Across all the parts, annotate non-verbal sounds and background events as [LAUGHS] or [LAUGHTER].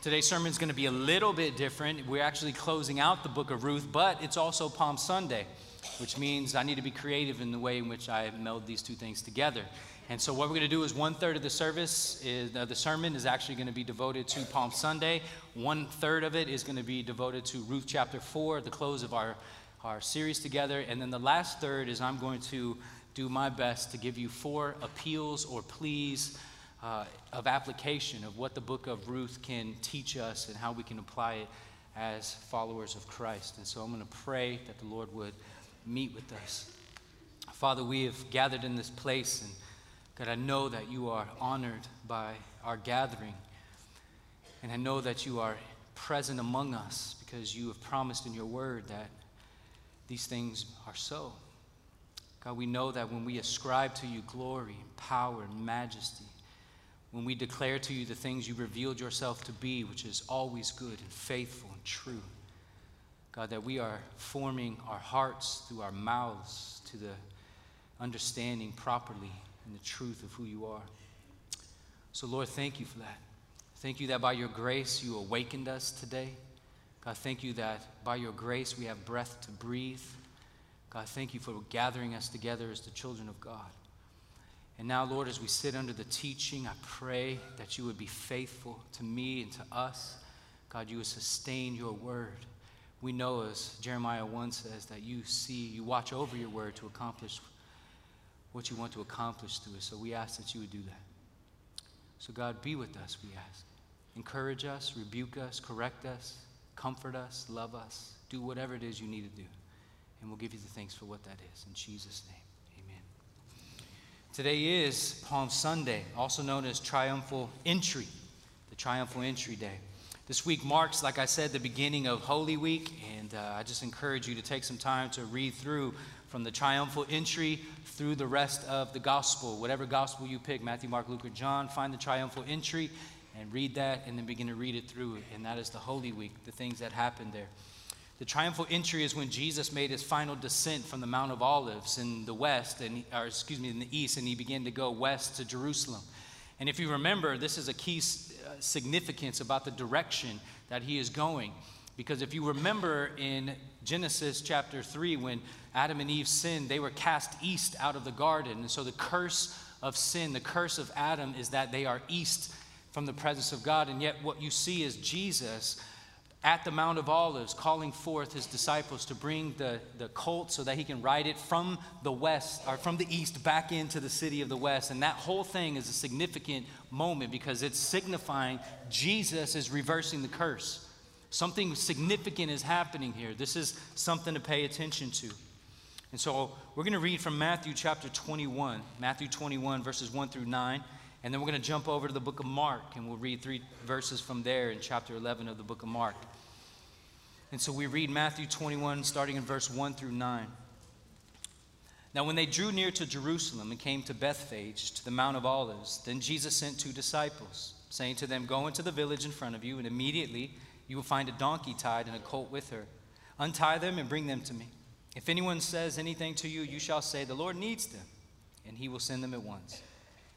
Today's sermon is going to be a little bit different. We're actually closing out the book of Ruth, but it's also Palm Sunday, which means I need to be creative in the way in which I meld these two things together. And so, what we're going to do is one third of the service, is, uh, the sermon is actually going to be devoted to Palm Sunday. One third of it is going to be devoted to Ruth chapter 4, the close of our, our series together. And then the last third is I'm going to do my best to give you four appeals or pleas uh, of application of what the book of Ruth can teach us and how we can apply it as followers of Christ. And so I'm going to pray that the Lord would meet with us. Father, we have gathered in this place, and God, I know that you are honored by our gathering. And I know that you are present among us because you have promised in your word that these things are so. God, we know that when we ascribe to you glory and power and majesty, when we declare to you the things you revealed yourself to be, which is always good and faithful and true, God, that we are forming our hearts through our mouths to the understanding properly and the truth of who you are. So, Lord, thank you for that. Thank you that by your grace you awakened us today. God, thank you that by your grace we have breath to breathe. God, thank you for gathering us together as the children of God. And now, Lord, as we sit under the teaching, I pray that you would be faithful to me and to us. God, you would sustain your word. We know, as Jeremiah 1 says, that you see, you watch over your word to accomplish what you want to accomplish through it. So we ask that you would do that. So, God, be with us, we ask. Encourage us, rebuke us, correct us, comfort us, love us. Do whatever it is you need to do. And we'll give you the thanks for what that is. In Jesus' name. Today is Palm Sunday, also known as Triumphal Entry, the Triumphal Entry Day. This week marks, like I said, the beginning of Holy Week, and uh, I just encourage you to take some time to read through from the triumphal entry through the rest of the gospel. Whatever gospel you pick Matthew, Mark, Luke, or John find the triumphal entry and read that, and then begin to read it through. And that is the Holy Week, the things that happened there. The triumphal entry is when Jesus made his final descent from the Mount of Olives in the west, and, or excuse me, in the east, and he began to go west to Jerusalem. And if you remember, this is a key uh, significance about the direction that he is going. Because if you remember in Genesis chapter 3, when Adam and Eve sinned, they were cast east out of the garden. And so the curse of sin, the curse of Adam, is that they are east from the presence of God. And yet, what you see is Jesus at the Mount of Olives, calling forth his disciples to bring the, the colt so that he can ride it from the west or from the east back into the city of the west. And that whole thing is a significant moment because it's signifying Jesus is reversing the curse. Something significant is happening here. This is something to pay attention to. And so we're going to read from Matthew chapter 21, Matthew 21, verses 1 through 9. And then we're going to jump over to the book of Mark, and we'll read three verses from there in chapter 11 of the book of Mark. And so we read Matthew 21, starting in verse 1 through 9. Now, when they drew near to Jerusalem and came to Bethphage, to the Mount of Olives, then Jesus sent two disciples, saying to them, Go into the village in front of you, and immediately you will find a donkey tied and a colt with her. Untie them and bring them to me. If anyone says anything to you, you shall say, The Lord needs them, and he will send them at once.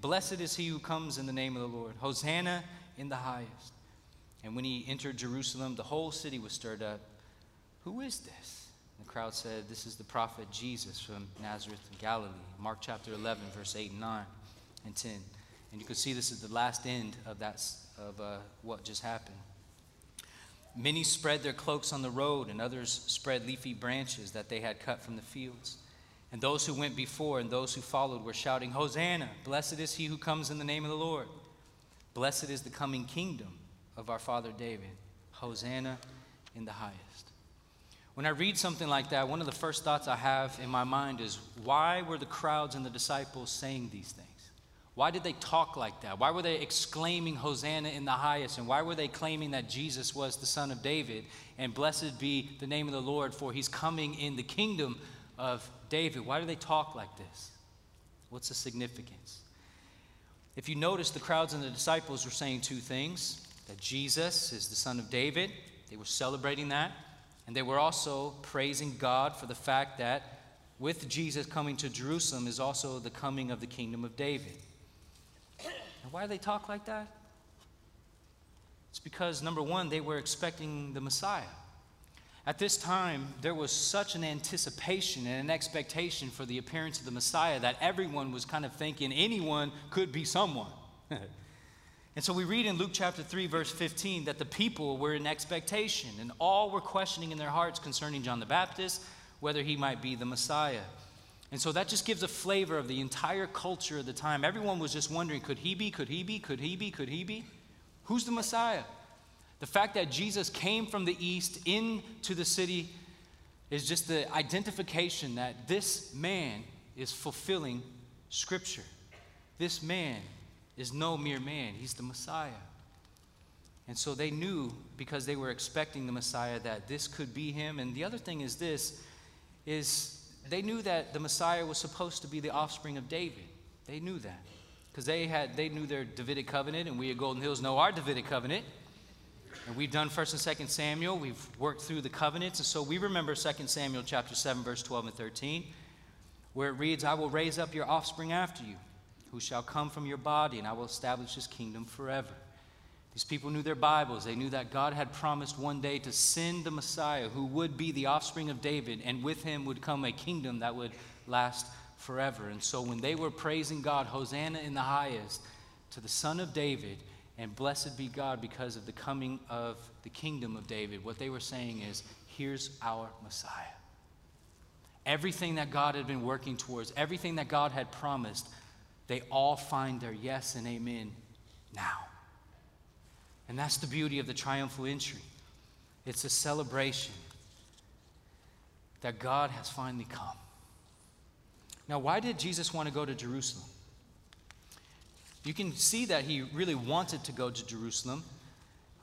Blessed is he who comes in the name of the Lord. Hosanna in the highest. And when he entered Jerusalem, the whole city was stirred up. Who is this? And the crowd said, This is the prophet Jesus from Nazareth in Galilee. Mark chapter 11, verse 8 and 9 and 10. And you can see this is the last end of, that, of uh, what just happened. Many spread their cloaks on the road, and others spread leafy branches that they had cut from the fields. And those who went before and those who followed were shouting, Hosanna! Blessed is he who comes in the name of the Lord. Blessed is the coming kingdom of our father David. Hosanna in the highest. When I read something like that, one of the first thoughts I have in my mind is why were the crowds and the disciples saying these things? Why did they talk like that? Why were they exclaiming Hosanna in the highest? And why were they claiming that Jesus was the Son of David? And blessed be the name of the Lord, for he's coming in the kingdom of David. Why do they talk like this? What's the significance? If you notice, the crowds and the disciples were saying two things that Jesus is the Son of David, they were celebrating that, and they were also praising God for the fact that with Jesus coming to Jerusalem is also the coming of the kingdom of David. And why do they talk like that? It's because, number one, they were expecting the Messiah. At this time, there was such an anticipation and an expectation for the appearance of the Messiah that everyone was kind of thinking anyone could be someone. [LAUGHS] and so we read in Luke chapter 3, verse 15, that the people were in expectation and all were questioning in their hearts concerning John the Baptist whether he might be the Messiah. And so that just gives a flavor of the entire culture of the time. Everyone was just wondering could he be? Could he be? Could he be? Could he be? Who's the Messiah? The fact that Jesus came from the east into the city is just the identification that this man is fulfilling Scripture. This man is no mere man, he's the Messiah. And so they knew because they were expecting the Messiah that this could be him. And the other thing is this is they knew that the Messiah was supposed to be the offspring of David. They knew that. Because they had they knew their Davidic covenant, and we at Golden Hills know our Davidic covenant. And we've done 1st and 2nd Samuel. We've worked through the covenants. And so we remember 2nd Samuel chapter 7, verse 12 and 13, where it reads, I will raise up your offspring after you, who shall come from your body, and I will establish his kingdom forever. These people knew their Bibles. They knew that God had promised one day to send the Messiah who would be the offspring of David, and with him would come a kingdom that would last forever. And so when they were praising God, Hosanna in the highest, to the Son of David, and blessed be God because of the coming of the kingdom of David, what they were saying is, here's our Messiah. Everything that God had been working towards, everything that God had promised, they all find their yes and amen now. And that's the beauty of the triumphal entry. It's a celebration that God has finally come. Now, why did Jesus want to go to Jerusalem? You can see that he really wanted to go to Jerusalem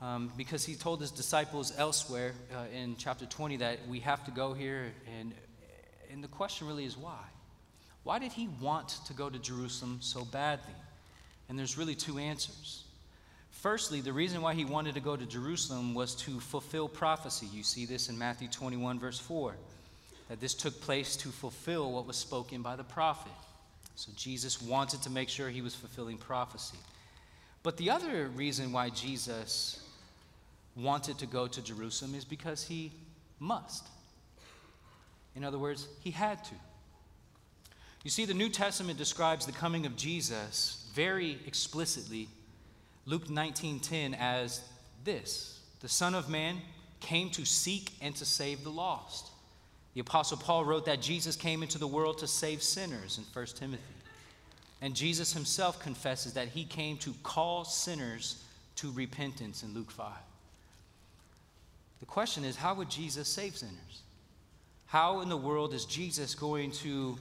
um, because he told his disciples elsewhere uh, in chapter 20 that we have to go here. And, and the question really is why? Why did he want to go to Jerusalem so badly? And there's really two answers. Firstly, the reason why he wanted to go to Jerusalem was to fulfill prophecy. You see this in Matthew 21, verse 4, that this took place to fulfill what was spoken by the prophet. So Jesus wanted to make sure he was fulfilling prophecy. But the other reason why Jesus wanted to go to Jerusalem is because he must. In other words, he had to. You see, the New Testament describes the coming of Jesus very explicitly Luke 19:10 as this: "The Son of Man came to seek and to save the lost." The apostle Paul wrote that Jesus came into the world to save sinners in 1 Timothy. And Jesus himself confesses that he came to call sinners to repentance in Luke 5. The question is how would Jesus save sinners? How in the world is Jesus going to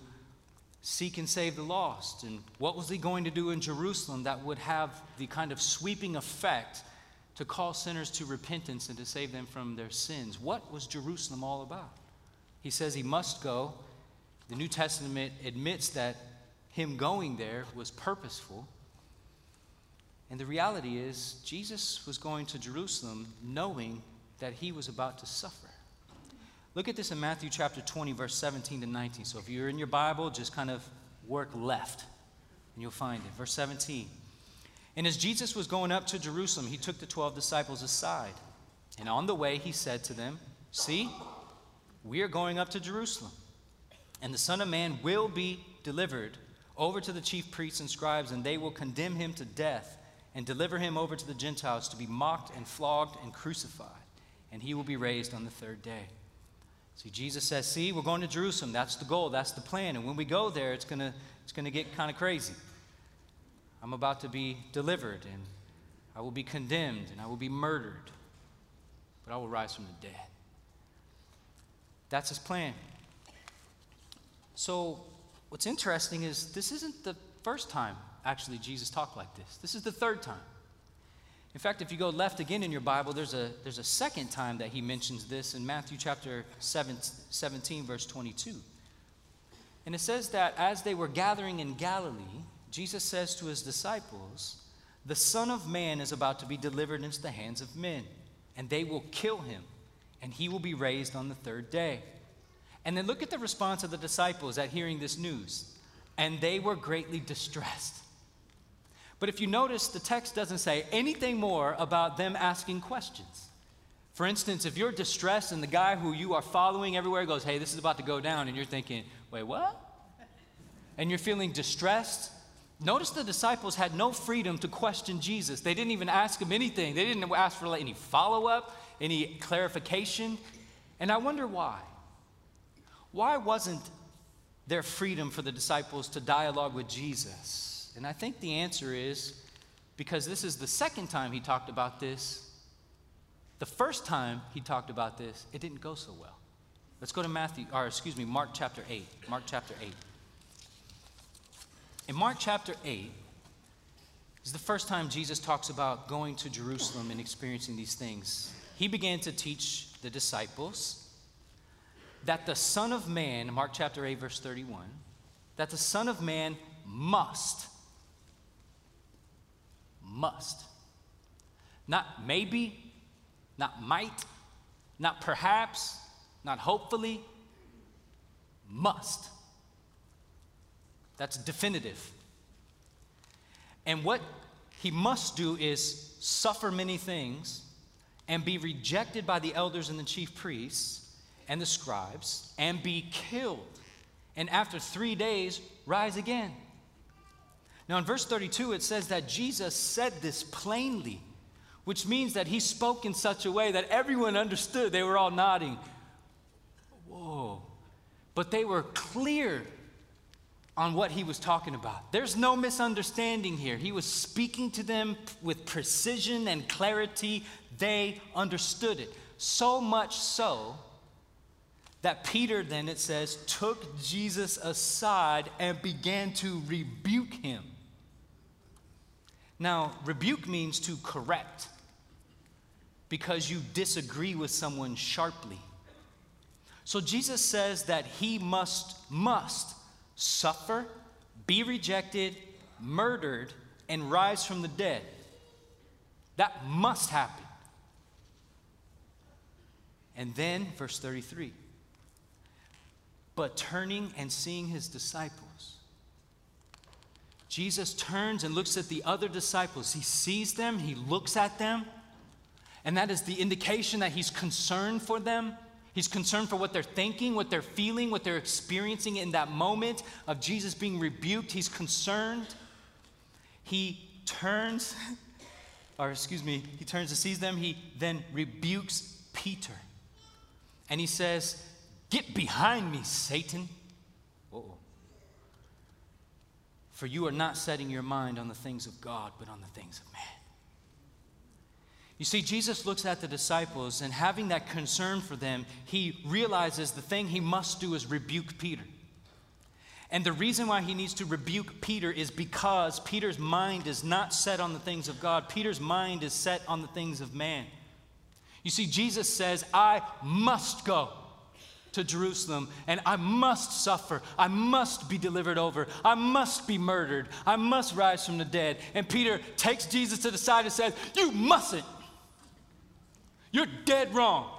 seek and save the lost. And what was he going to do in Jerusalem that would have the kind of sweeping effect to call sinners to repentance and to save them from their sins? What was Jerusalem all about? He says he must go. The New Testament admits that him going there was purposeful. And the reality is, Jesus was going to Jerusalem knowing that he was about to suffer. Look at this in Matthew chapter 20, verse 17 to 19. So if you're in your Bible, just kind of work left and you'll find it. Verse 17. And as Jesus was going up to Jerusalem, he took the 12 disciples aside. And on the way, he said to them, See, we are going up to Jerusalem. And the Son of Man will be delivered over to the chief priests and scribes, and they will condemn him to death and deliver him over to the Gentiles to be mocked and flogged and crucified. And he will be raised on the third day. See, Jesus says, See, we're going to Jerusalem. That's the goal, that's the plan. And when we go there, it's going to it's to get kind of crazy. I'm about to be delivered, and I will be condemned, and I will be murdered, but I will rise from the dead. That's his plan. So, what's interesting is this isn't the first time actually Jesus talked like this. This is the third time. In fact, if you go left again in your Bible, there's a, there's a second time that he mentions this in Matthew chapter 7, 17, verse 22. And it says that as they were gathering in Galilee, Jesus says to his disciples, The Son of Man is about to be delivered into the hands of men, and they will kill him, and he will be raised on the third day. And then look at the response of the disciples at hearing this news. And they were greatly distressed. But if you notice, the text doesn't say anything more about them asking questions. For instance, if you're distressed and the guy who you are following everywhere goes, hey, this is about to go down, and you're thinking, wait, what? And you're feeling distressed, notice the disciples had no freedom to question Jesus. They didn't even ask him anything, they didn't ask for any follow up, any clarification. And I wonder why. Why wasn't there freedom for the disciples to dialogue with Jesus? And I think the answer is because this is the second time he talked about this. The first time he talked about this, it didn't go so well. Let's go to Matthew, or excuse me, Mark chapter 8. Mark chapter 8. In Mark chapter 8, is the first time Jesus talks about going to Jerusalem and experiencing these things. He began to teach the disciples that the Son of Man, Mark chapter 8, verse 31, that the Son of Man must must. Not maybe, not might, not perhaps, not hopefully, must. That's definitive. And what he must do is suffer many things and be rejected by the elders and the chief priests and the scribes and be killed. And after three days, rise again. Now, in verse 32, it says that Jesus said this plainly, which means that he spoke in such a way that everyone understood. They were all nodding. Whoa. But they were clear on what he was talking about. There's no misunderstanding here. He was speaking to them with precision and clarity. They understood it. So much so that Peter, then it says, took Jesus aside and began to rebuke him. Now, rebuke means to correct because you disagree with someone sharply. So Jesus says that he must, must suffer, be rejected, murdered, and rise from the dead. That must happen. And then, verse 33 but turning and seeing his disciples Jesus turns and looks at the other disciples. He sees them, he looks at them, and that is the indication that he's concerned for them. He's concerned for what they're thinking, what they're feeling, what they're experiencing in that moment of Jesus being rebuked. He's concerned. He turns, [LAUGHS] or excuse me, he turns and sees them. He then rebukes Peter. And he says, Get behind me, Satan. For you are not setting your mind on the things of God, but on the things of man. You see, Jesus looks at the disciples, and having that concern for them, he realizes the thing he must do is rebuke Peter. And the reason why he needs to rebuke Peter is because Peter's mind is not set on the things of God, Peter's mind is set on the things of man. You see, Jesus says, I must go to Jerusalem and I must suffer. I must be delivered over. I must be murdered. I must rise from the dead. And Peter takes Jesus to the side and says, You mustn't. You're dead wrong.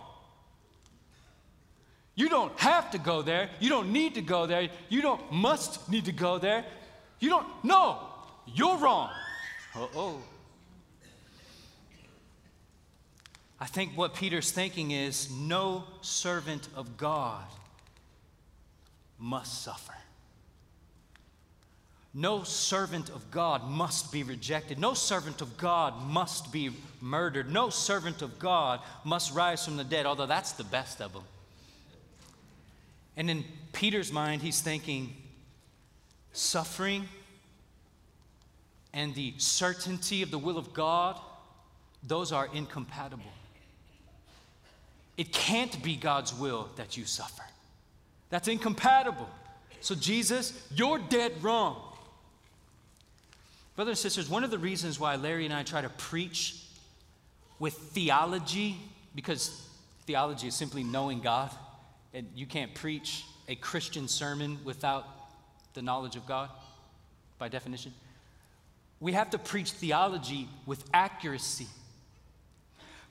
You don't have to go there. You don't need to go there. You don't must need to go there. You don't, no, you're wrong. Uh oh. I think what Peter's thinking is no servant of God must suffer. No servant of God must be rejected. No servant of God must be murdered. No servant of God must rise from the dead, although that's the best of them. And in Peter's mind, he's thinking suffering and the certainty of the will of God, those are incompatible. It can't be God's will that you suffer. That's incompatible. So, Jesus, you're dead wrong. Brothers and sisters, one of the reasons why Larry and I try to preach with theology, because theology is simply knowing God, and you can't preach a Christian sermon without the knowledge of God, by definition. We have to preach theology with accuracy.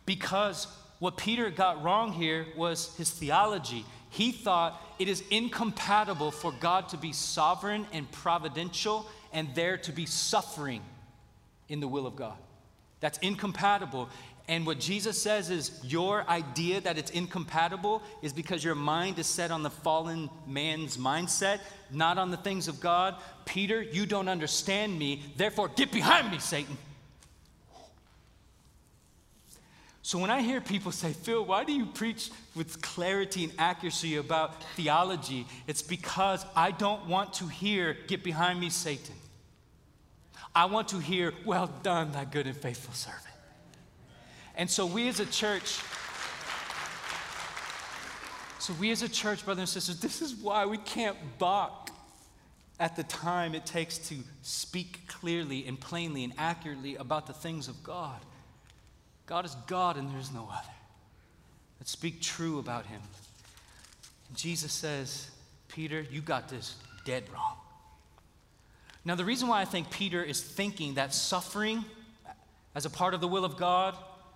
Because what Peter got wrong here was his theology. He thought it is incompatible for God to be sovereign and providential and there to be suffering in the will of God. That's incompatible. And what Jesus says is your idea that it's incompatible is because your mind is set on the fallen man's mindset, not on the things of God. Peter, you don't understand me, therefore get behind me, Satan. So when I hear people say, Phil, why do you preach with clarity and accuracy about theology? It's because I don't want to hear, get behind me, Satan. I want to hear, well done, thy good and faithful servant. And so we as a church, so we as a church, brothers and sisters, this is why we can't balk at the time it takes to speak clearly and plainly and accurately about the things of God. God is God and there is no other. Let's speak true about him. Jesus says, Peter, you got this dead wrong. Now, the reason why I think Peter is thinking that suffering as a part of the will of God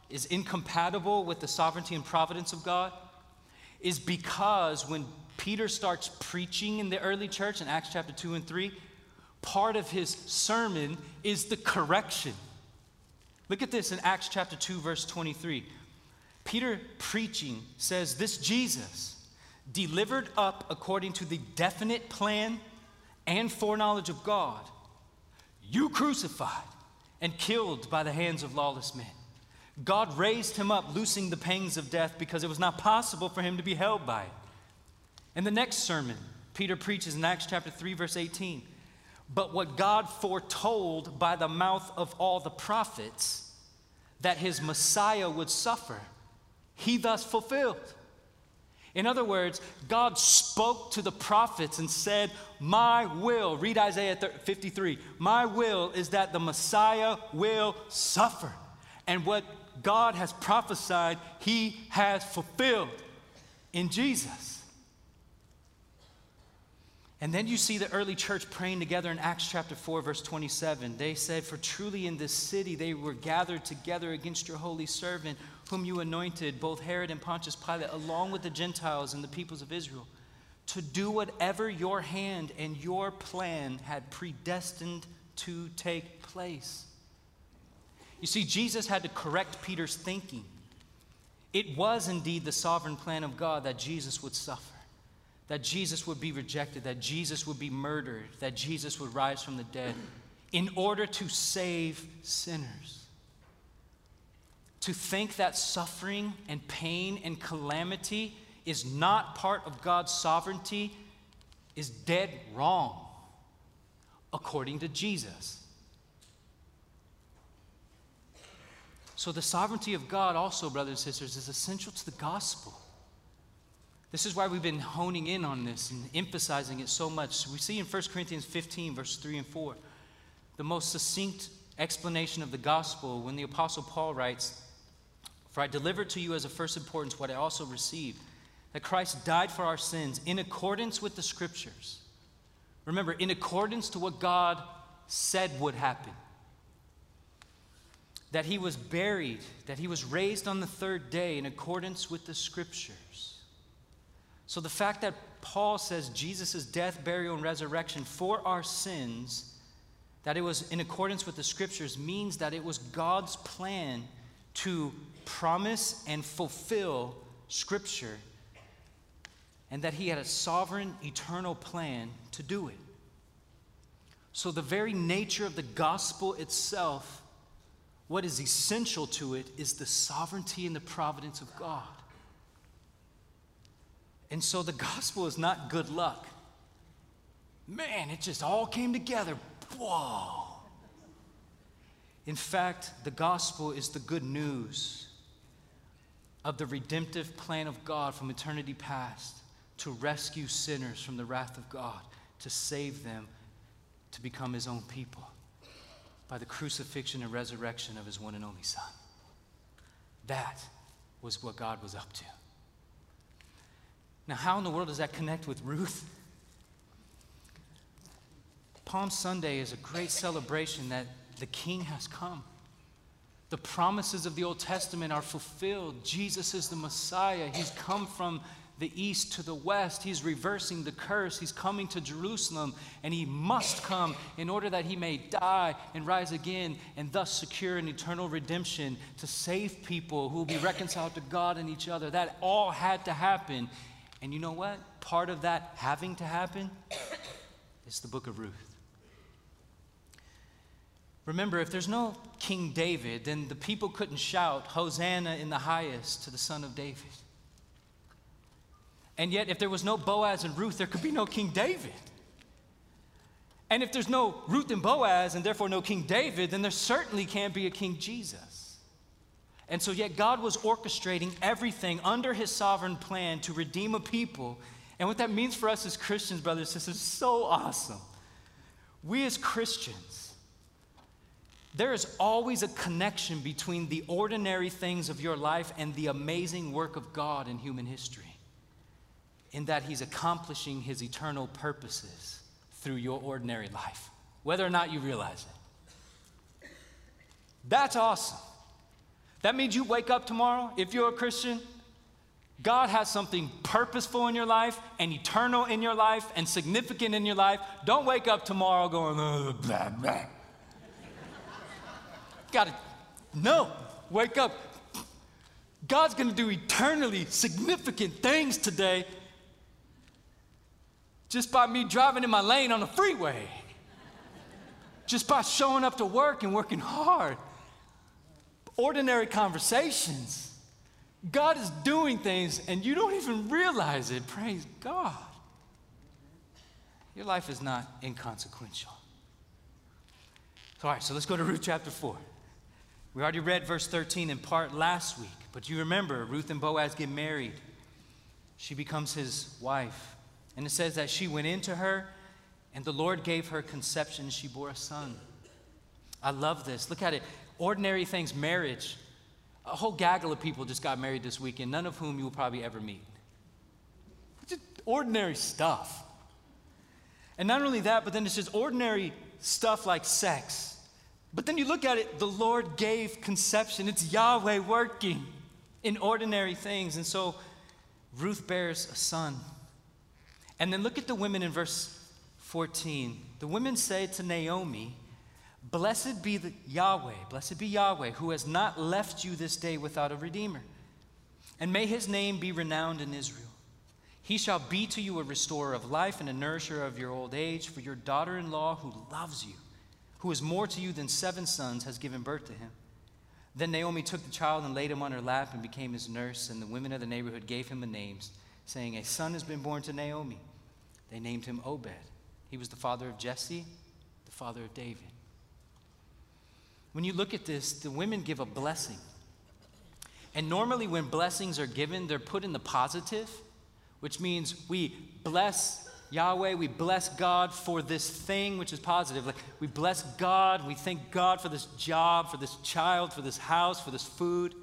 is incompatible with the sovereignty and providence of God is because when Peter starts preaching in the early church in Acts chapter 2 and 3, part of his sermon is the correction. Look at this in Acts chapter 2, verse 23. Peter preaching says, This Jesus, delivered up according to the definite plan and foreknowledge of God, you crucified and killed by the hands of lawless men. God raised him up, loosing the pangs of death because it was not possible for him to be held by it. In the next sermon, Peter preaches in Acts chapter 3, verse 18 but what God foretold by the mouth of all the prophets that his Messiah would suffer, he thus fulfilled. In other words, God spoke to the prophets and said, My will, read Isaiah 53, my will is that the Messiah will suffer. And what God has prophesied, he has fulfilled in Jesus. And then you see the early church praying together in Acts chapter 4, verse 27. They said, For truly in this city they were gathered together against your holy servant, whom you anointed, both Herod and Pontius Pilate, along with the Gentiles and the peoples of Israel, to do whatever your hand and your plan had predestined to take place. You see, Jesus had to correct Peter's thinking. It was indeed the sovereign plan of God that Jesus would suffer that Jesus would be rejected, that Jesus would be murdered, that Jesus would rise from the dead in order to save sinners. To think that suffering and pain and calamity is not part of God's sovereignty is dead wrong, according to Jesus. So, the sovereignty of God, also, brothers and sisters, is essential to the gospel. This is why we've been honing in on this and emphasizing it so much. We see in 1 Corinthians 15, verse 3 and 4, the most succinct explanation of the gospel when the Apostle Paul writes, For I delivered to you as of first importance what I also received, that Christ died for our sins in accordance with the scriptures. Remember, in accordance to what God said would happen. That he was buried, that he was raised on the third day in accordance with the scriptures so the fact that Paul says Jesus' death, burial, and resurrection for our sins, that it was in accordance with the scriptures, means that it was God's plan to promise and fulfill scripture, and that he had a sovereign, eternal plan to do it. So, the very nature of the gospel itself, what is essential to it, is the sovereignty and the providence of God. And so the gospel is not good luck. Man, it just all came together. Whoa. In fact, the gospel is the good news of the redemptive plan of God from eternity past to rescue sinners from the wrath of God, to save them, to become his own people. by the crucifixion and resurrection of his one and only Son. That was what God was up to. Now, how in the world does that connect with Ruth? Palm Sunday is a great celebration that the King has come. The promises of the Old Testament are fulfilled. Jesus is the Messiah. He's come from the east to the west. He's reversing the curse. He's coming to Jerusalem, and he must come in order that he may die and rise again and thus secure an eternal redemption to save people who will be reconciled to God and each other. That all had to happen. And you know what? Part of that having to happen is the book of Ruth. Remember, if there's no King David, then the people couldn't shout, Hosanna in the highest to the Son of David. And yet, if there was no Boaz and Ruth, there could be no King David. And if there's no Ruth and Boaz, and therefore no King David, then there certainly can't be a King Jesus. And so, yet, God was orchestrating everything under his sovereign plan to redeem a people. And what that means for us as Christians, brothers and sisters, is so awesome. We as Christians, there is always a connection between the ordinary things of your life and the amazing work of God in human history in that He's accomplishing His eternal purposes through your ordinary life, whether or not you realize it. That's awesome. That means you wake up tomorrow, if you're a Christian, God has something purposeful in your life and eternal in your life and significant in your life. Don't wake up tomorrow going, blah, blah. Got to, no, wake up. God's to do eternally significant things today just by me driving in my lane on the freeway, just by showing up to work and working hard. Ordinary conversations. God is doing things and you don't even realize it. Praise God. Your life is not inconsequential. All right, so let's go to Ruth chapter 4. We already read verse 13 in part last week, but you remember Ruth and Boaz get married. She becomes his wife. And it says that she went into her, and the Lord gave her conception, she bore a son. I love this. Look at it. Ordinary things, marriage. A whole gaggle of people just got married this weekend, none of whom you will probably ever meet. Just ordinary stuff. And not only that, but then it's just ordinary stuff like sex. But then you look at it, the Lord gave conception. It's Yahweh working in ordinary things. And so Ruth bears a son. And then look at the women in verse 14. The women say to Naomi, Blessed be the Yahweh, blessed be Yahweh, who has not left you this day without a redeemer. And may his name be renowned in Israel. He shall be to you a restorer of life and a nourisher of your old age, for your daughter in law, who loves you, who is more to you than seven sons, has given birth to him. Then Naomi took the child and laid him on her lap and became his nurse, and the women of the neighborhood gave him the names, saying, A son has been born to Naomi. They named him Obed. He was the father of Jesse, the father of David. When you look at this, the women give a blessing. And normally, when blessings are given, they're put in the positive, which means we bless Yahweh, we bless God for this thing, which is positive. Like we bless God, we thank God for this job, for this child, for this house, for this food.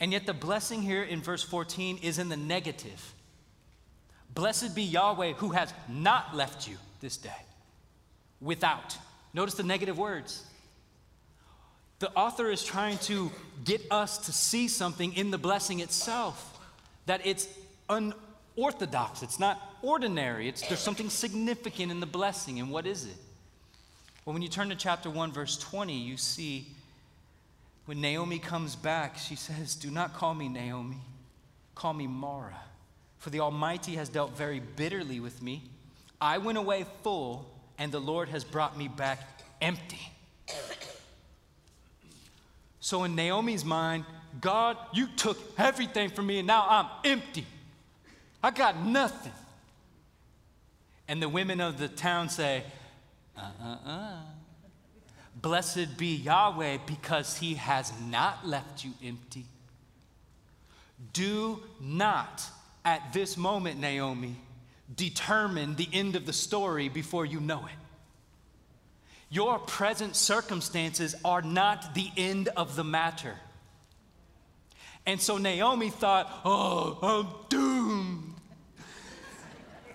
And yet, the blessing here in verse 14 is in the negative. Blessed be Yahweh who has not left you this day without. Notice the negative words. The author is trying to get us to see something in the blessing itself, that it's unorthodox, it's not ordinary, it's, there's something significant in the blessing. And what is it? Well, when you turn to chapter 1, verse 20, you see when Naomi comes back, she says, Do not call me Naomi, call me Mara for the Almighty has dealt very bitterly with me. I went away full, and the Lord has brought me back empty. So, in Naomi's mind, God, you took everything from me, and now I'm empty. I got nothing. And the women of the town say, uh uh uh. Blessed be Yahweh because he has not left you empty. Do not at this moment, Naomi, determine the end of the story before you know it. Your present circumstances are not the end of the matter. And so Naomi thought, oh, I'm doomed.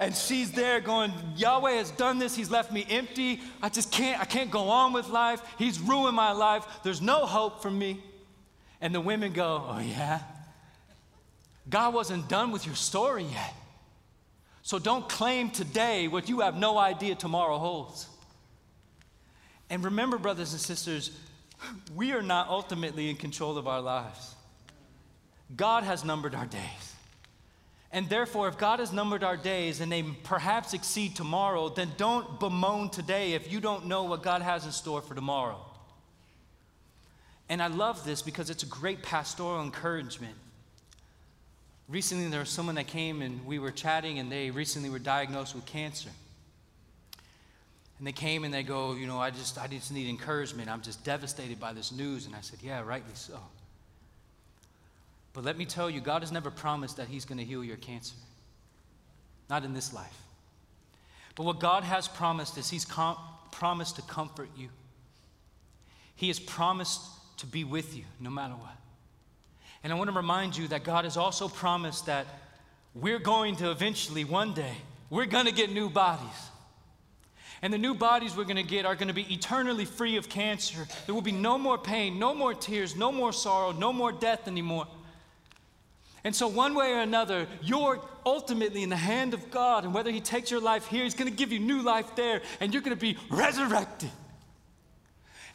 And she's there going, Yahweh has done this. He's left me empty. I just can't, I can't go on with life. He's ruined my life. There's no hope for me. And the women go, Oh, yeah? God wasn't done with your story yet. So don't claim today what you have no idea tomorrow holds. And remember, brothers and sisters, we are not ultimately in control of our lives. God has numbered our days. And therefore, if God has numbered our days and they perhaps exceed tomorrow, then don't bemoan today if you don't know what God has in store for tomorrow. And I love this because it's a great pastoral encouragement. Recently, there was someone that came and we were chatting, and they recently were diagnosed with cancer. And they came and they go, You know, I just, I just need encouragement. I'm just devastated by this news. And I said, Yeah, rightly so. But let me tell you, God has never promised that He's going to heal your cancer. Not in this life. But what God has promised is He's com- promised to comfort you. He has promised to be with you no matter what. And I want to remind you that God has also promised that we're going to eventually, one day, we're going to get new bodies. And the new bodies we're going to get are going to be eternally free of cancer. There will be no more pain, no more tears, no more sorrow, no more death anymore. And so, one way or another, you're ultimately in the hand of God. And whether He takes your life here, He's going to give you new life there, and you're going to be resurrected.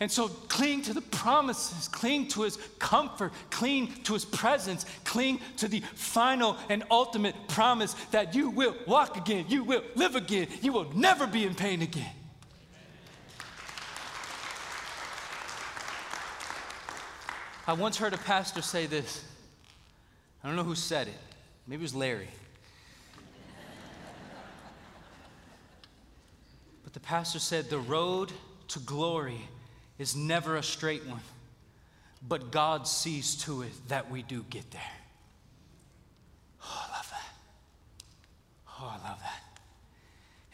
And so, cling to the promises, cling to His comfort, cling to His presence, cling to the final and ultimate promise that you will walk again, you will live again, you will never be in pain again. I once heard a pastor say this. I don't know who said it. Maybe it was Larry. but the pastor said, The road to glory is never a straight one, but God sees to it that we do get there. Oh, I love that. Oh, I love that.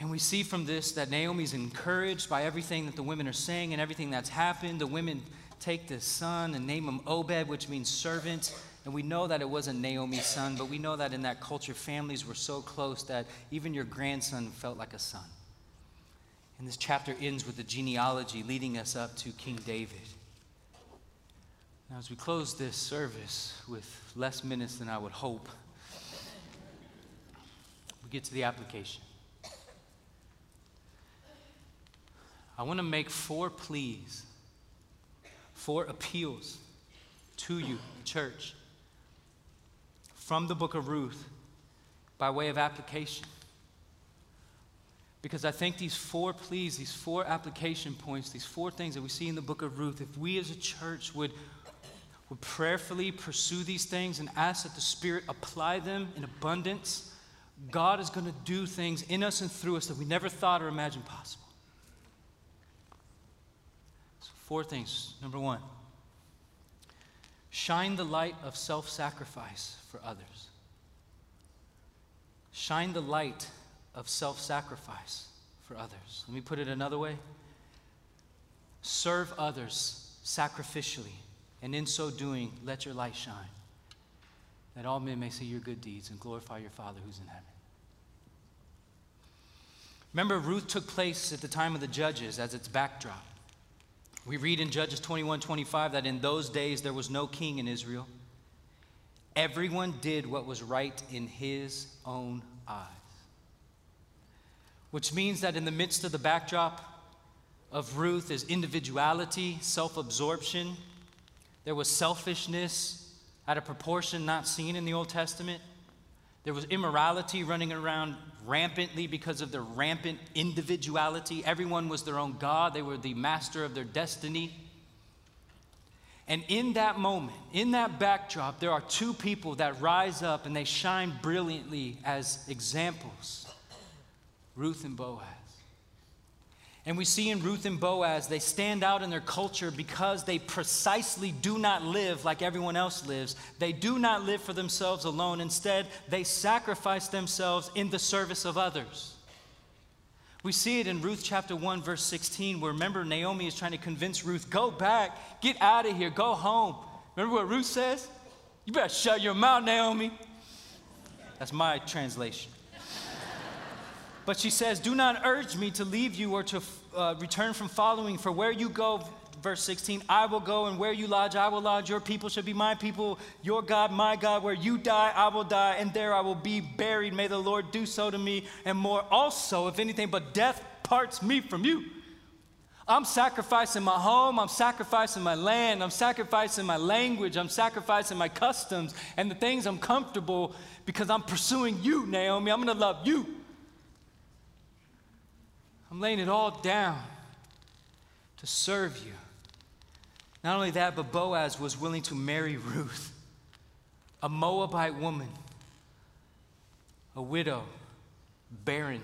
And we see from this that Naomi's encouraged by everything that the women are saying and everything that's happened. The women take this son and name him Obed, which means servant. And we know that it wasn't Naomi's son, but we know that in that culture, families were so close that even your grandson felt like a son. And this chapter ends with the genealogy leading us up to King David. Now, as we close this service with less minutes than I would hope, we get to the application. I want to make four pleas, four appeals to you, church from the book of Ruth by way of application. Because I think these four pleas, these four application points, these four things that we see in the book of Ruth, if we as a church would, would prayerfully pursue these things and ask that the Spirit apply them in abundance, God is going to do things in us and through us that we never thought or imagined possible. So, four things. Number one, Shine the light of self sacrifice for others. Shine the light of self sacrifice for others. Let me put it another way serve others sacrificially, and in so doing, let your light shine, that all men may see your good deeds and glorify your Father who's in heaven. Remember, Ruth took place at the time of the judges as its backdrop. We read in Judges 21 25 that in those days there was no king in Israel. Everyone did what was right in his own eyes. Which means that in the midst of the backdrop of Ruth is individuality, self absorption. There was selfishness at a proportion not seen in the Old Testament. There was immorality running around rampantly because of their rampant individuality. Everyone was their own God, they were the master of their destiny. And in that moment, in that backdrop, there are two people that rise up and they shine brilliantly as examples Ruth and Boaz. And we see in Ruth and Boaz, they stand out in their culture because they precisely do not live like everyone else lives. They do not live for themselves alone. Instead, they sacrifice themselves in the service of others. We see it in Ruth chapter 1, verse 16, where remember Naomi is trying to convince Ruth, go back, get out of here, go home. Remember what Ruth says? You better shut your mouth, Naomi. That's my translation. But she says, Do not urge me to leave you or to uh, return from following, for where you go, verse 16, I will go, and where you lodge, I will lodge. Your people shall be my people, your God, my God. Where you die, I will die, and there I will be buried. May the Lord do so to me, and more also, if anything but death parts me from you. I'm sacrificing my home, I'm sacrificing my land, I'm sacrificing my language, I'm sacrificing my customs and the things I'm comfortable because I'm pursuing you, Naomi. I'm to love you. I'm laying it all down to serve you. Not only that, but Boaz was willing to marry Ruth, a Moabite woman, a widow, barren.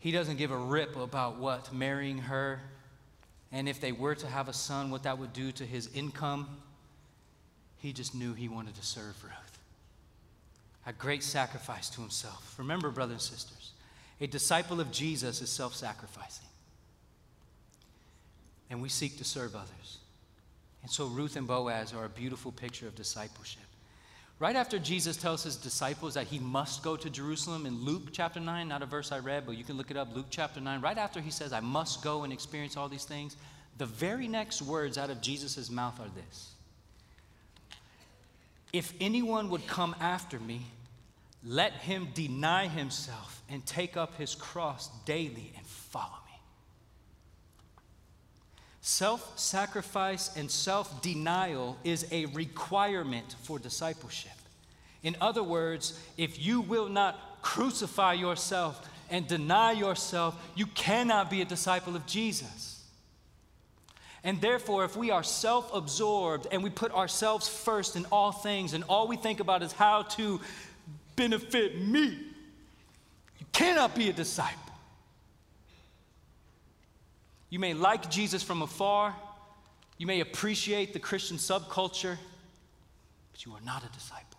He doesn't give a rip about what marrying her and if they were to have a son, what that would do to his income. He just knew he wanted to serve Ruth. A great sacrifice to himself. Remember, brothers and sisters, a disciple of Jesus is self sacrificing and we seek to serve others. And so Ruth and Boaz are a beautiful picture of discipleship. Right after Jesus tells his disciples that he must go to Jerusalem in Luke chapter 9, not a verse I read, but you can look it up, Luke chapter 9, right after he says, I must go and experience all these things, the very next words out of Jesus' mouth are this If anyone would come after me, let him deny himself and take up his cross daily and follow me. Self sacrifice and self denial is a requirement for discipleship. In other words, if you will not crucify yourself and deny yourself, you cannot be a disciple of Jesus. And therefore, if we are self absorbed and we put ourselves first in all things, and all we think about is how to benefit me, you cannot be a disciple. You may like Jesus from afar, you may appreciate the Christian subculture, but you are not a disciple.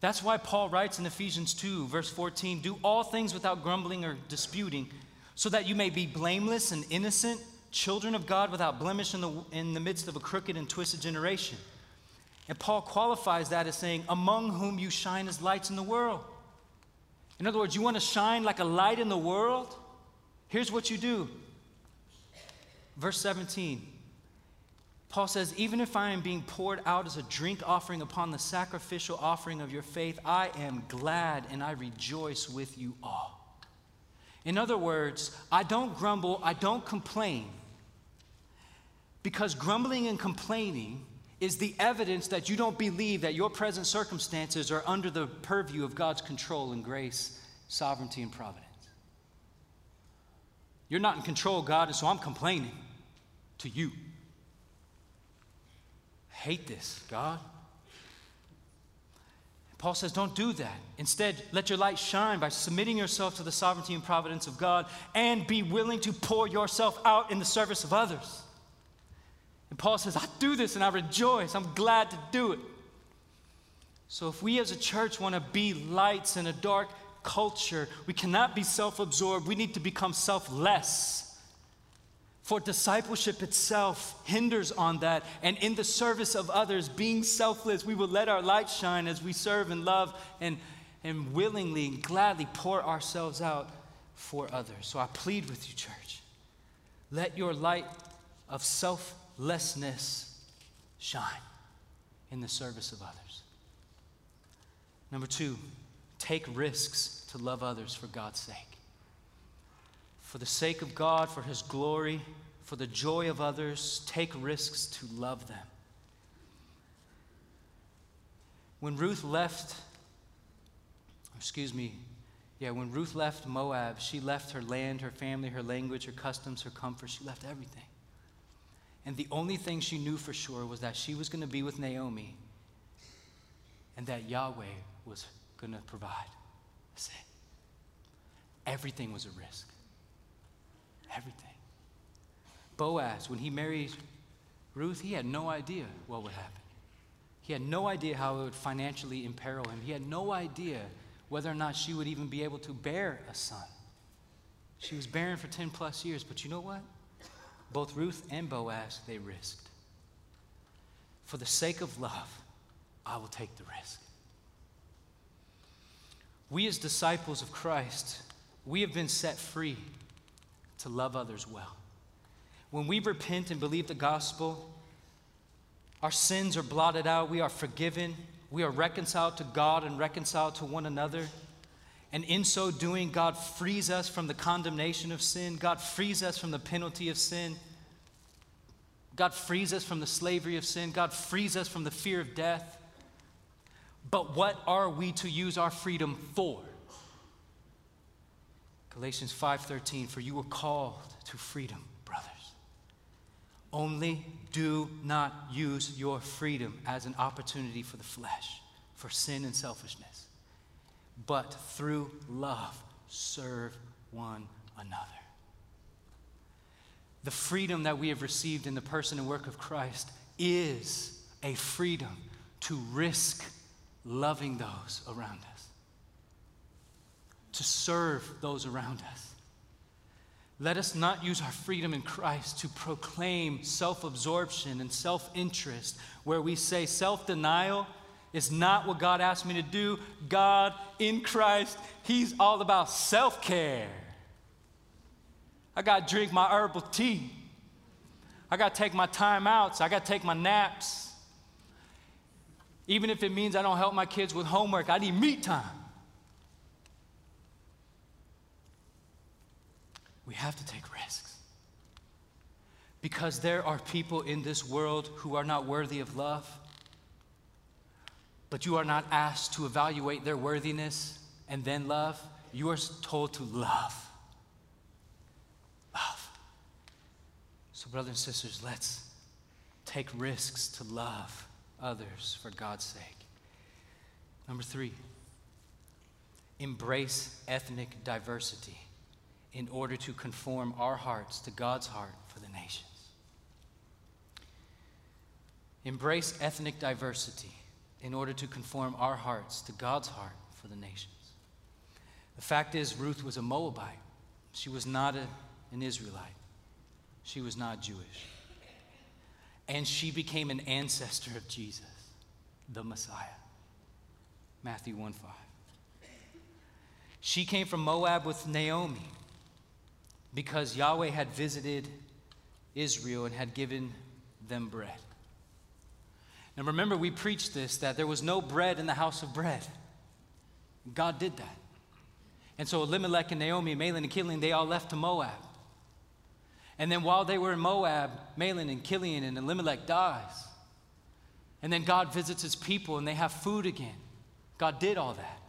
That's why Paul writes in Ephesians 2, verse 14 do all things without grumbling or disputing, so that you may be blameless and innocent, children of God without blemish in the, in the midst of a crooked and twisted generation. And Paul qualifies that as saying, among whom you shine as lights in the world. In other words, you want to shine like a light in the world? Here's what you do Verse 17. Paul says, Even if I am being poured out as a drink offering upon the sacrificial offering of your faith, I am glad and I rejoice with you all. In other words, I don't grumble, I don't complain, because grumbling and complaining is the evidence that you don't believe that your present circumstances are under the purview of God's control and grace, sovereignty, and providence. You're not in control, God, and so I'm complaining to you. Hate this, God. Paul says, don't do that. Instead, let your light shine by submitting yourself to the sovereignty and providence of God and be willing to pour yourself out in the service of others. And Paul says, I do this and I rejoice. I'm glad to do it. So, if we as a church want to be lights in a dark culture, we cannot be self absorbed. We need to become selfless. For discipleship itself hinders on that. And in the service of others, being selfless, we will let our light shine as we serve and love and, and willingly and gladly pour ourselves out for others. So I plead with you, church. Let your light of selflessness shine in the service of others. Number two, take risks to love others for God's sake for the sake of God, for His glory, for the joy of others, take risks to love them. When Ruth left, excuse me, yeah, when Ruth left Moab, she left her land, her family, her language, her customs, her comfort. She left everything. And the only thing she knew for sure was that she was going to be with Naomi and that Yahweh was going to provide. That's it. Everything was a risk everything. Boaz, when he married Ruth, he had no idea what would happen. He had no idea how it would financially imperil him. He had no idea whether or not she would even be able to bear a son. She was barren for 10 plus years, but you know what? Both Ruth and Boaz, they risked. For the sake of love, I will take the risk. We, as disciples of Christ, we have been set free to love others well. When we repent and believe the gospel, our sins are blotted out, we are forgiven, we are reconciled to God and reconciled to one another. And in so doing, God frees us from the condemnation of sin. God frees us from the penalty of sin. God frees us from the slavery of sin. God frees us from the fear of death. But what are we to use our freedom for? Galatians 5:13 for you were called to freedom, brothers. Only do not use your freedom as an opportunity for the flesh, for sin and selfishness, but through love serve one another. The freedom that we have received in the person and work of Christ is a freedom to risk loving those around us, to serve those around us. Let us not use our freedom in Christ to proclaim self absorption and self interest, where we say self denial is not what God asked me to do. God in Christ, He's all about self care. I got to drink my herbal tea. I got to take my time outs. I got to take my naps. Even if it means I don't help my kids with homework, I need me time. We have to take risks. Because there are people in this world who are not worthy of love, but you are not asked to evaluate their worthiness and then love. You are told to love. Love. So, brothers and sisters, let's take risks to love others for God's sake. Number three, embrace ethnic diversity in order to conform our hearts to God's heart for the nations. Embrace ethnic diversity in order to conform our hearts to God's heart for the nations. The fact is, Ruth was a Moabite. She was not a, an Israelite. She was not Jewish. And she became an ancestor of Jesus, the Messiah. Matthew 1 5. She came from Moab with Naomi because Yahweh had visited Israel and had given them bread. Now remember, we preached this that there was no bread in the house of bread. God did that. And so Elimelech and Naomi, Mahlon and Chilion, they all left to Moab. And then while they were in Moab, Mahlon and Chilion and Elimelech dies. And then God visits his people and they have food again. God did all that.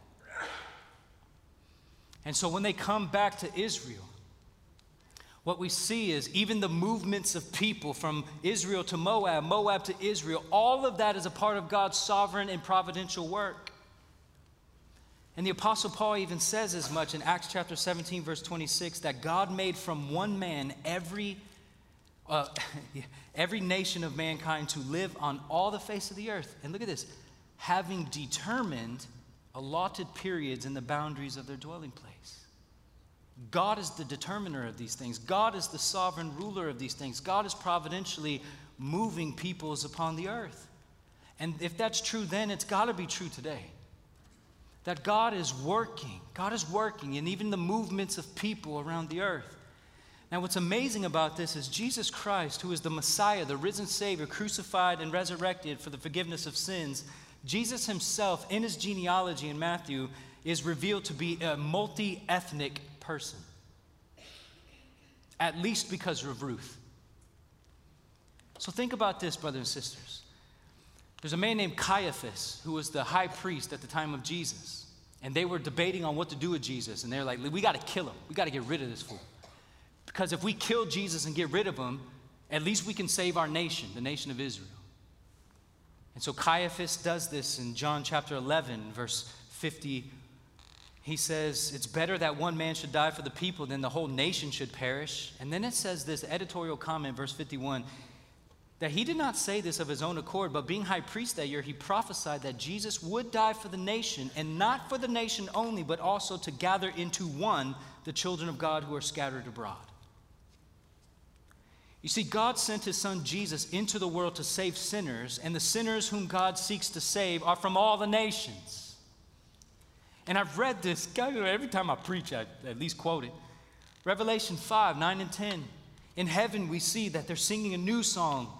And so when they come back to Israel, what we see is even the movements of people from Israel to Moab, Moab to Israel, all of that is a part of God's sovereign and providential work. And the Apostle Paul even says as much in Acts chapter 17, verse 26, that God made from one man every, uh, [LAUGHS] every nation of mankind to live on all the face of the earth. And look at this having determined allotted periods in the boundaries of their dwelling place. God is the determiner of these things. God is the sovereign ruler of these things. God is providentially moving peoples upon the earth. And if that's true then, it's got to be true today that God is working. God is working in even the movements of people around the earth. Now, what's amazing about this is Jesus Christ, who is the Messiah, the risen Savior, crucified and resurrected for the forgiveness of sins, Jesus himself, in his genealogy in Matthew, is revealed to be a multi ethnic person, at least because of Ruth. So, think about this, brothers and sisters. There's a man named Caiaphas who was the high priest at the time of Jesus. And they were debating on what to do with Jesus. And they're like, we got to kill him. We got to get rid of this fool. Because if we kill Jesus and get rid of him, at least we can save our nation, the nation of Israel. And so Caiaphas does this in John chapter 11, verse 50. He says, It's better that one man should die for the people than the whole nation should perish. And then it says this editorial comment, verse 51 that he did not say this of his own accord, but being high priest that year, he prophesied that Jesus would die for the nation, and not for the nation only, but also to gather into one the children of God who are scattered abroad. You see, God sent his son Jesus into the world to save sinners, and the sinners whom God seeks to save are from all the nations. And I've read this, every time I preach, I at least quote it. Revelation 5 9 and 10. In heaven, we see that they're singing a new song.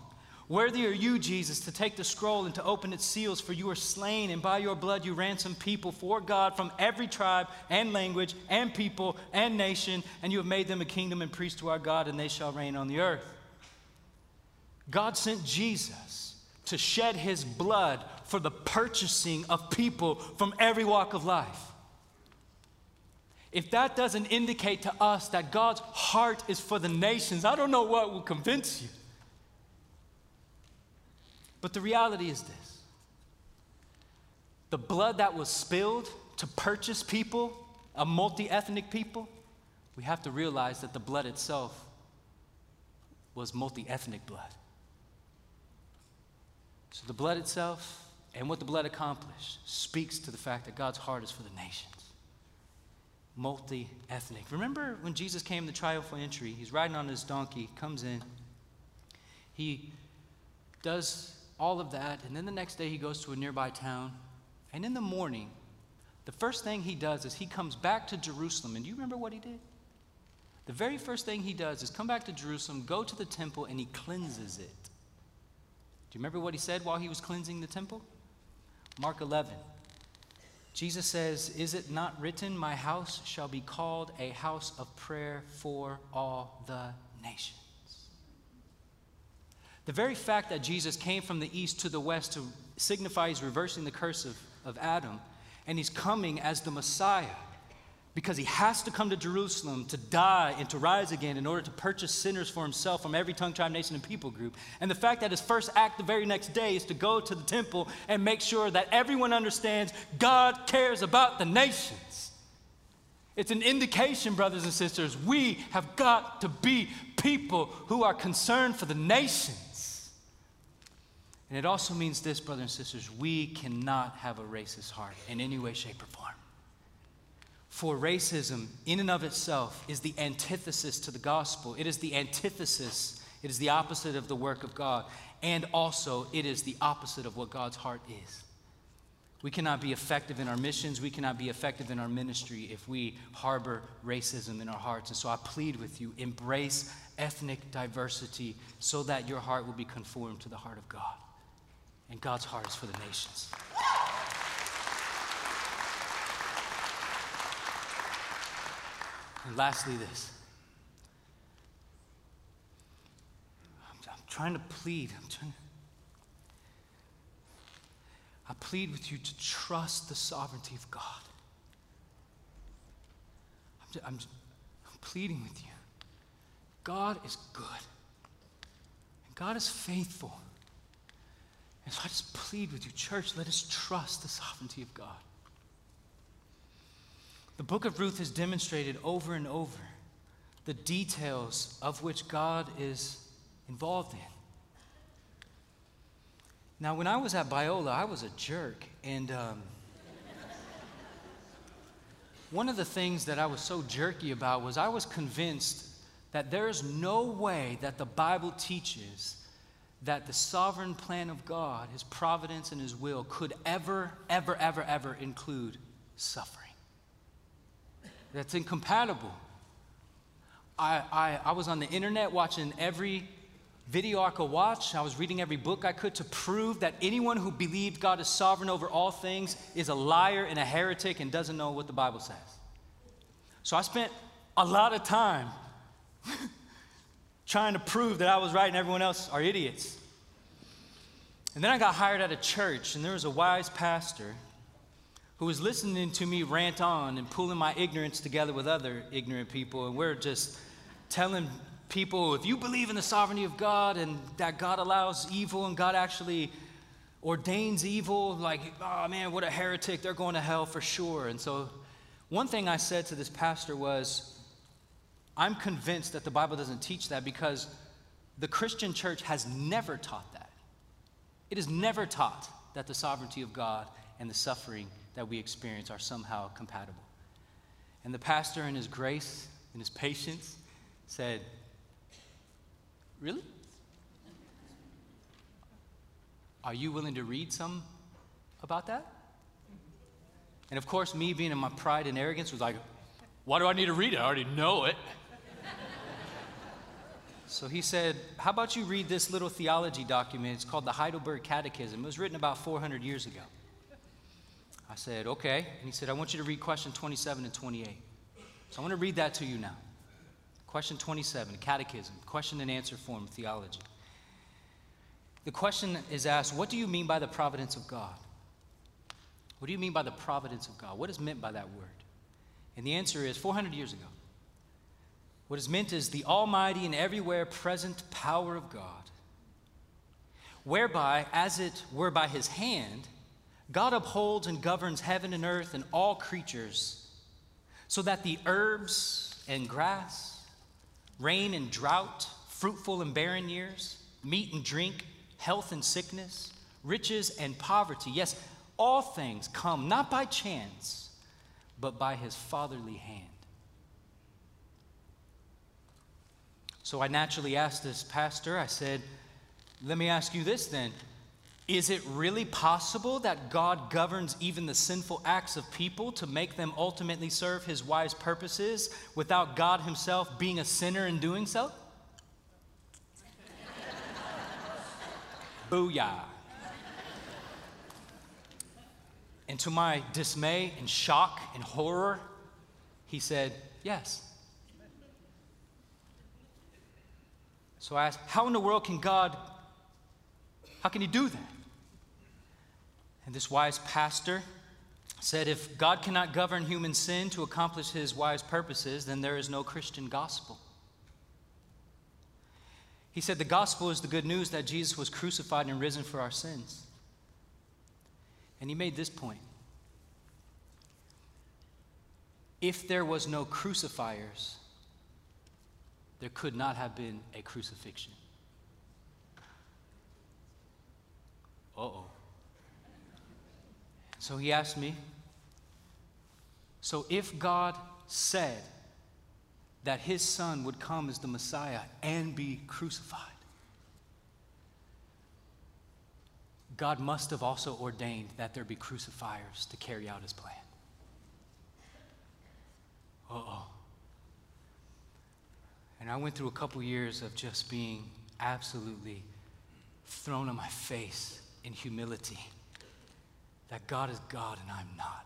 Worthy are you, Jesus, to take the scroll and to open its seals, for you are slain, and by your blood you ransomed people for God from every tribe and language and people and nation, and you have made them a kingdom and priests to our God, and they shall reign on the earth. God sent Jesus to shed his blood for the purchasing of people from every walk of life. If that doesn't indicate to us that God's heart is for the nations, I don't know what will convince you. But the reality is this the blood that was spilled to purchase people, a multi ethnic people, we have to realize that the blood itself was multi ethnic blood. So the blood itself and what the blood accomplished speaks to the fact that God's heart is for the nations. Multi ethnic. Remember when Jesus came the triumphal entry? He's riding on his donkey, comes in, he does all of that. And then the next day he goes to a nearby town. And in the morning, the first thing he does is he comes back to Jerusalem. And do you remember what he did? The very first thing he does is come back to Jerusalem, go to the temple, and he cleanses it. Do you remember what he said while he was cleansing the temple? Mark 11. Jesus says, Is it not written, My house shall be called a house of prayer for all the nations? The very fact that Jesus came from the east to the west to signify he's reversing the curse of, of Adam, and he's coming as the Messiah because he has to come to Jerusalem to die and to rise again in order to purchase sinners for himself from every tongue, tribe, nation, and people group. And the fact that his first act the very next day is to go to the temple and make sure that everyone understands God cares about the nations. It's an indication, brothers and sisters, we have got to be people who are concerned for the nations. And it also means this, brothers and sisters we cannot have a racist heart in any way, shape, or form. For racism, in and of itself, is the antithesis to the gospel. It is the antithesis, it is the opposite of the work of God. And also, it is the opposite of what God's heart is. We cannot be effective in our missions. We cannot be effective in our ministry if we harbor racism in our hearts. And so I plead with you embrace ethnic diversity so that your heart will be conformed to the heart of God and God's heart is for the nations. And lastly, this. I'm, I'm trying to plead. I'm trying to, I plead with you to trust the sovereignty of God. I'm, I'm, I'm pleading with you. God is good, and God is faithful. And so I just plead with you, church, let us trust the sovereignty of God. The book of Ruth has demonstrated over and over the details of which God is involved in. Now, when I was at Biola, I was a jerk. And um, one of the things that I was so jerky about was I was convinced that there is no way that the Bible teaches that the sovereign plan of God, His providence and His will, could ever, ever, ever, ever include suffering. That's incompatible. I, I, I was on the internet watching every video I could watch. I was reading every book I could to prove that anyone who believed God is sovereign over all things is a liar and a heretic and doesn't know what the Bible says. So I spent a lot of time [LAUGHS] trying to prove that I was right and everyone else are idiots. And then I got hired at a church, and there was a wise pastor who was listening to me rant on and pulling my ignorance together with other ignorant people. And we're just telling people if you believe in the sovereignty of God and that God allows evil and God actually ordains evil, like, oh man, what a heretic, they're going to hell for sure. And so, one thing I said to this pastor was, I'm convinced that the Bible doesn't teach that because the Christian church has never taught that. It has never taught that the sovereignty of God and the suffering that we experience are somehow compatible. And the pastor, in his grace and his patience, said, Really? Are you willing to read some about that? And of course, me being in my pride and arrogance was like, Why do I need to read it? I already know it. so he said, How about you read this little theology document? It's called the Heidelberg Catechism. It was written about 400 years ago. I said, Okay. And he said, I want you to read question 27 and 28. So I want to read that to you now. Question 27, Catechism, question and answer form theology. The question is asked What do you mean by the providence of God? What do you mean by the providence of God? What is meant by that word? And the answer is 400 years ago. What is meant is the almighty and everywhere present power of God, whereby, as it were by his hand, God upholds and governs heaven and earth and all creatures, so that the herbs and grass, rain and drought, fruitful and barren years, meat and drink, health and sickness, riches and poverty, yes, all things come not by chance, but by his fatherly hand. So I naturally asked this pastor, I said, let me ask you this then. Is it really possible that God governs even the sinful acts of people to make them ultimately serve his wise purposes without God himself being a sinner in doing so? [LAUGHS] Booyah. And to my dismay and shock and horror, he said, Yes. So I asked, How in the world can God, how can he do that? And this wise pastor said, If God cannot govern human sin to accomplish his wise purposes, then there is no Christian gospel. He said, The gospel is the good news that Jesus was crucified and risen for our sins. And he made this point If there was no crucifiers, there could not have been a crucifixion. Uh oh. So he asked me, So if God said that his son would come as the Messiah and be crucified, God must have also ordained that there be crucifiers to carry out his plan. Uh oh. And I went through a couple years of just being absolutely thrown on my face in humility that God is God and I'm not.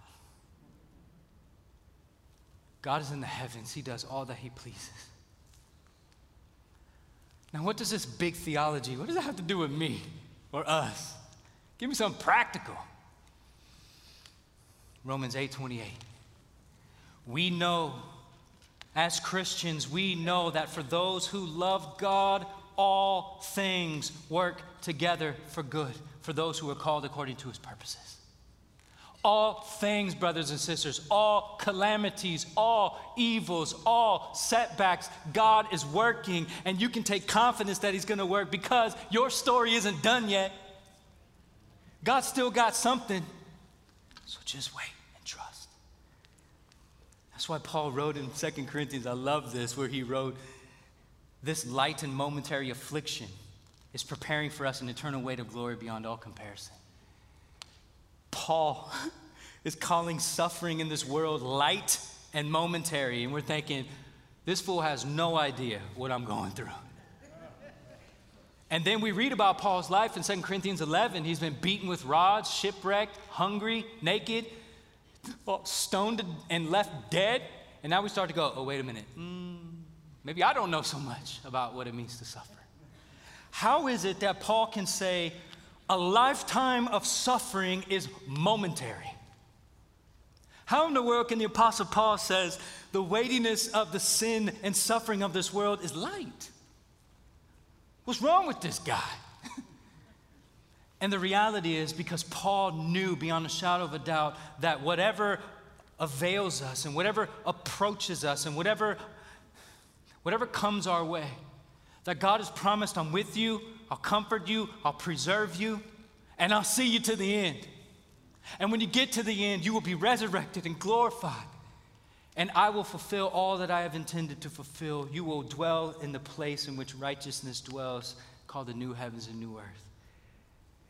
God is in the heavens, He does all that He pleases. Now, what does this big theology, what does that have to do with me or us? Give me something practical. Romans 8 28. We know, as Christians, we know that for those who love God, all things work together for good, for those who are called according to his purposes. All things, brothers and sisters, all calamities, all evils, all setbacks, God is working, and you can take confidence that He's gonna work because your story isn't done yet. God still got something. So just wait and trust. That's why Paul wrote in Second Corinthians, I love this, where he wrote, This light and momentary affliction is preparing for us an eternal weight of glory beyond all comparison. Paul is calling suffering in this world light and momentary, and we're thinking, this fool has no idea what I'm going through. And then we read about Paul's life in 2 Corinthians 11. He's been beaten with rods, shipwrecked, hungry, naked, stoned and left dead. And now we start to go, oh, wait a minute. Mm, maybe I don't know so much about what it means to suffer. How is it that Paul can say a lifetime of suffering is momentary? How in the world can the Apostle Paul says the weightiness of the sin and suffering of this world is light? What's wrong with this guy? [LAUGHS] and the reality is because Paul knew beyond a shadow of a doubt that whatever avails us and whatever approaches us and whatever whatever comes our way that God has promised I'm with you, I'll comfort you, I'll preserve you, and I'll see you to the end. And when you get to the end, you will be resurrected and glorified. and I will fulfill all that I have intended to fulfill. You will dwell in the place in which righteousness dwells, called the new heavens and new earth.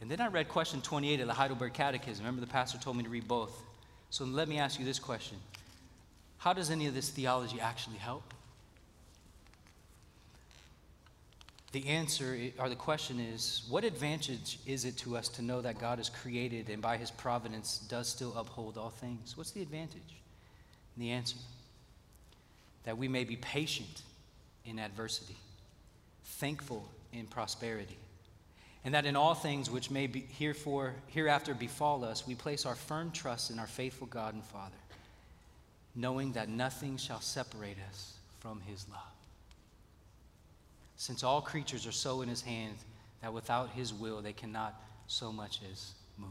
And then I read question 28 of the Heidelberg Catechism. Remember, the pastor told me to read both. So let me ask you this question How does any of this theology actually help? The answer, or the question is, what advantage is it to us to know that God is created and by his providence does still uphold all things? What's the advantage? And the answer, that we may be patient in adversity, thankful in prosperity, and that in all things which may be herefore, hereafter befall us, we place our firm trust in our faithful God and Father, knowing that nothing shall separate us from his love since all creatures are so in his hand that without his will they cannot so much as move.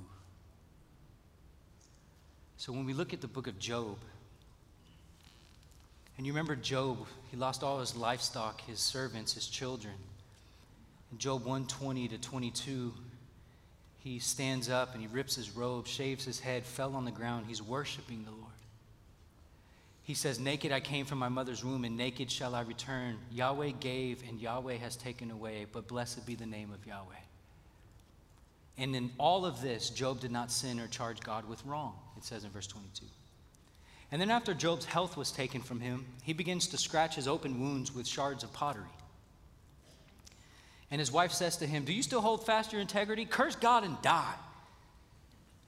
So when we look at the book of Job, and you remember Job, he lost all his livestock, his servants, his children. In Job 120 to 22, he stands up and he rips his robe, shaves his head, fell on the ground. He's worshiping the Lord. He says, Naked I came from my mother's womb, and naked shall I return. Yahweh gave, and Yahweh has taken away, but blessed be the name of Yahweh. And in all of this, Job did not sin or charge God with wrong, it says in verse 22. And then after Job's health was taken from him, he begins to scratch his open wounds with shards of pottery. And his wife says to him, Do you still hold fast your integrity? Curse God and die.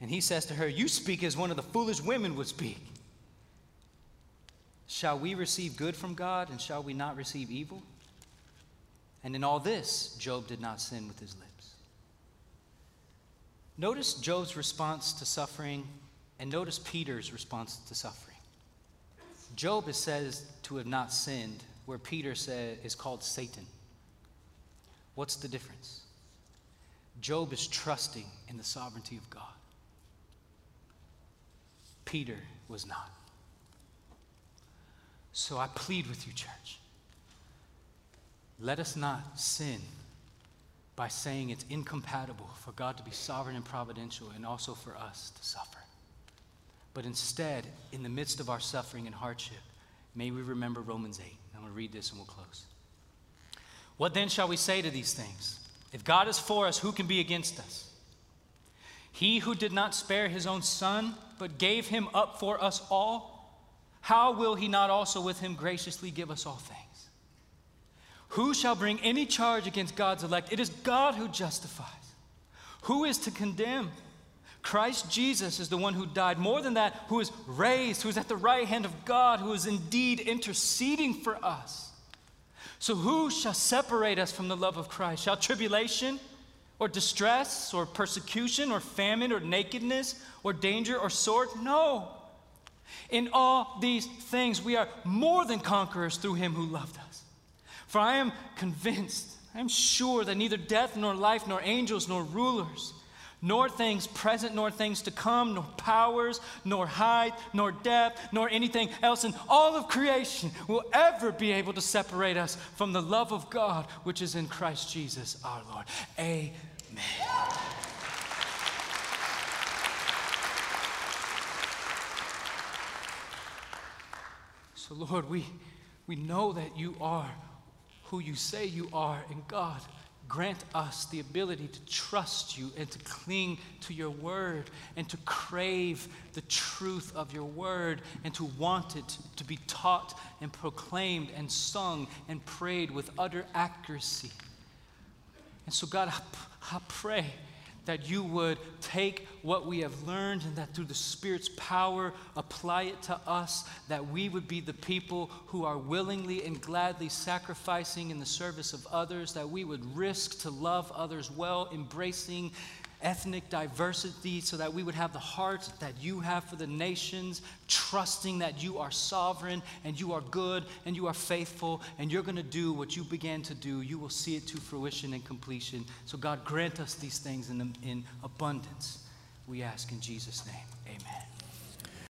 And he says to her, You speak as one of the foolish women would speak. Shall we receive good from God and shall we not receive evil? And in all this, Job did not sin with his lips. Notice Job's response to suffering and notice Peter's response to suffering. Job is said to have not sinned, where Peter said is called Satan. What's the difference? Job is trusting in the sovereignty of God. Peter was not. So I plead with you, church. Let us not sin by saying it's incompatible for God to be sovereign and providential and also for us to suffer. But instead, in the midst of our suffering and hardship, may we remember Romans 8. I'm going to read this and we'll close. What then shall we say to these things? If God is for us, who can be against us? He who did not spare his own son, but gave him up for us all how will he not also with him graciously give us all things? Who shall bring any charge against God's elect? It is God who justifies. Who is to condemn? Christ Jesus is the one who died. More than that, who is raised, who is at the right hand of God, who is indeed interceding for us. So, who shall separate us from the love of Christ? Shall tribulation, or distress, or persecution, or famine, or nakedness, or danger, or sword? No. In all these things, we are more than conquerors through him who loved us. For I am convinced, I am sure that neither death, nor life, nor angels, nor rulers, nor things present, nor things to come, nor powers, nor height, nor depth, nor anything else in all of creation will ever be able to separate us from the love of God which is in Christ Jesus our Lord. Amen. So, Lord, we, we know that you are who you say you are, and God, grant us the ability to trust you and to cling to your word and to crave the truth of your word and to want it to be taught and proclaimed and sung and prayed with utter accuracy. And so, God, I, I pray that you would take what we have learned and that through the Spirit's power apply it to us, that we would be the people who are willingly and gladly sacrificing in the service of others, that we would risk to love others well, embracing ethnic diversity so that we would have the heart that you have for the nations, trusting that you are sovereign and you are good and you are faithful and you're going to do what you began to do. You will see it to fruition and completion. So, God, grant us these things in, in abundance. We ask in Jesus' name. Amen.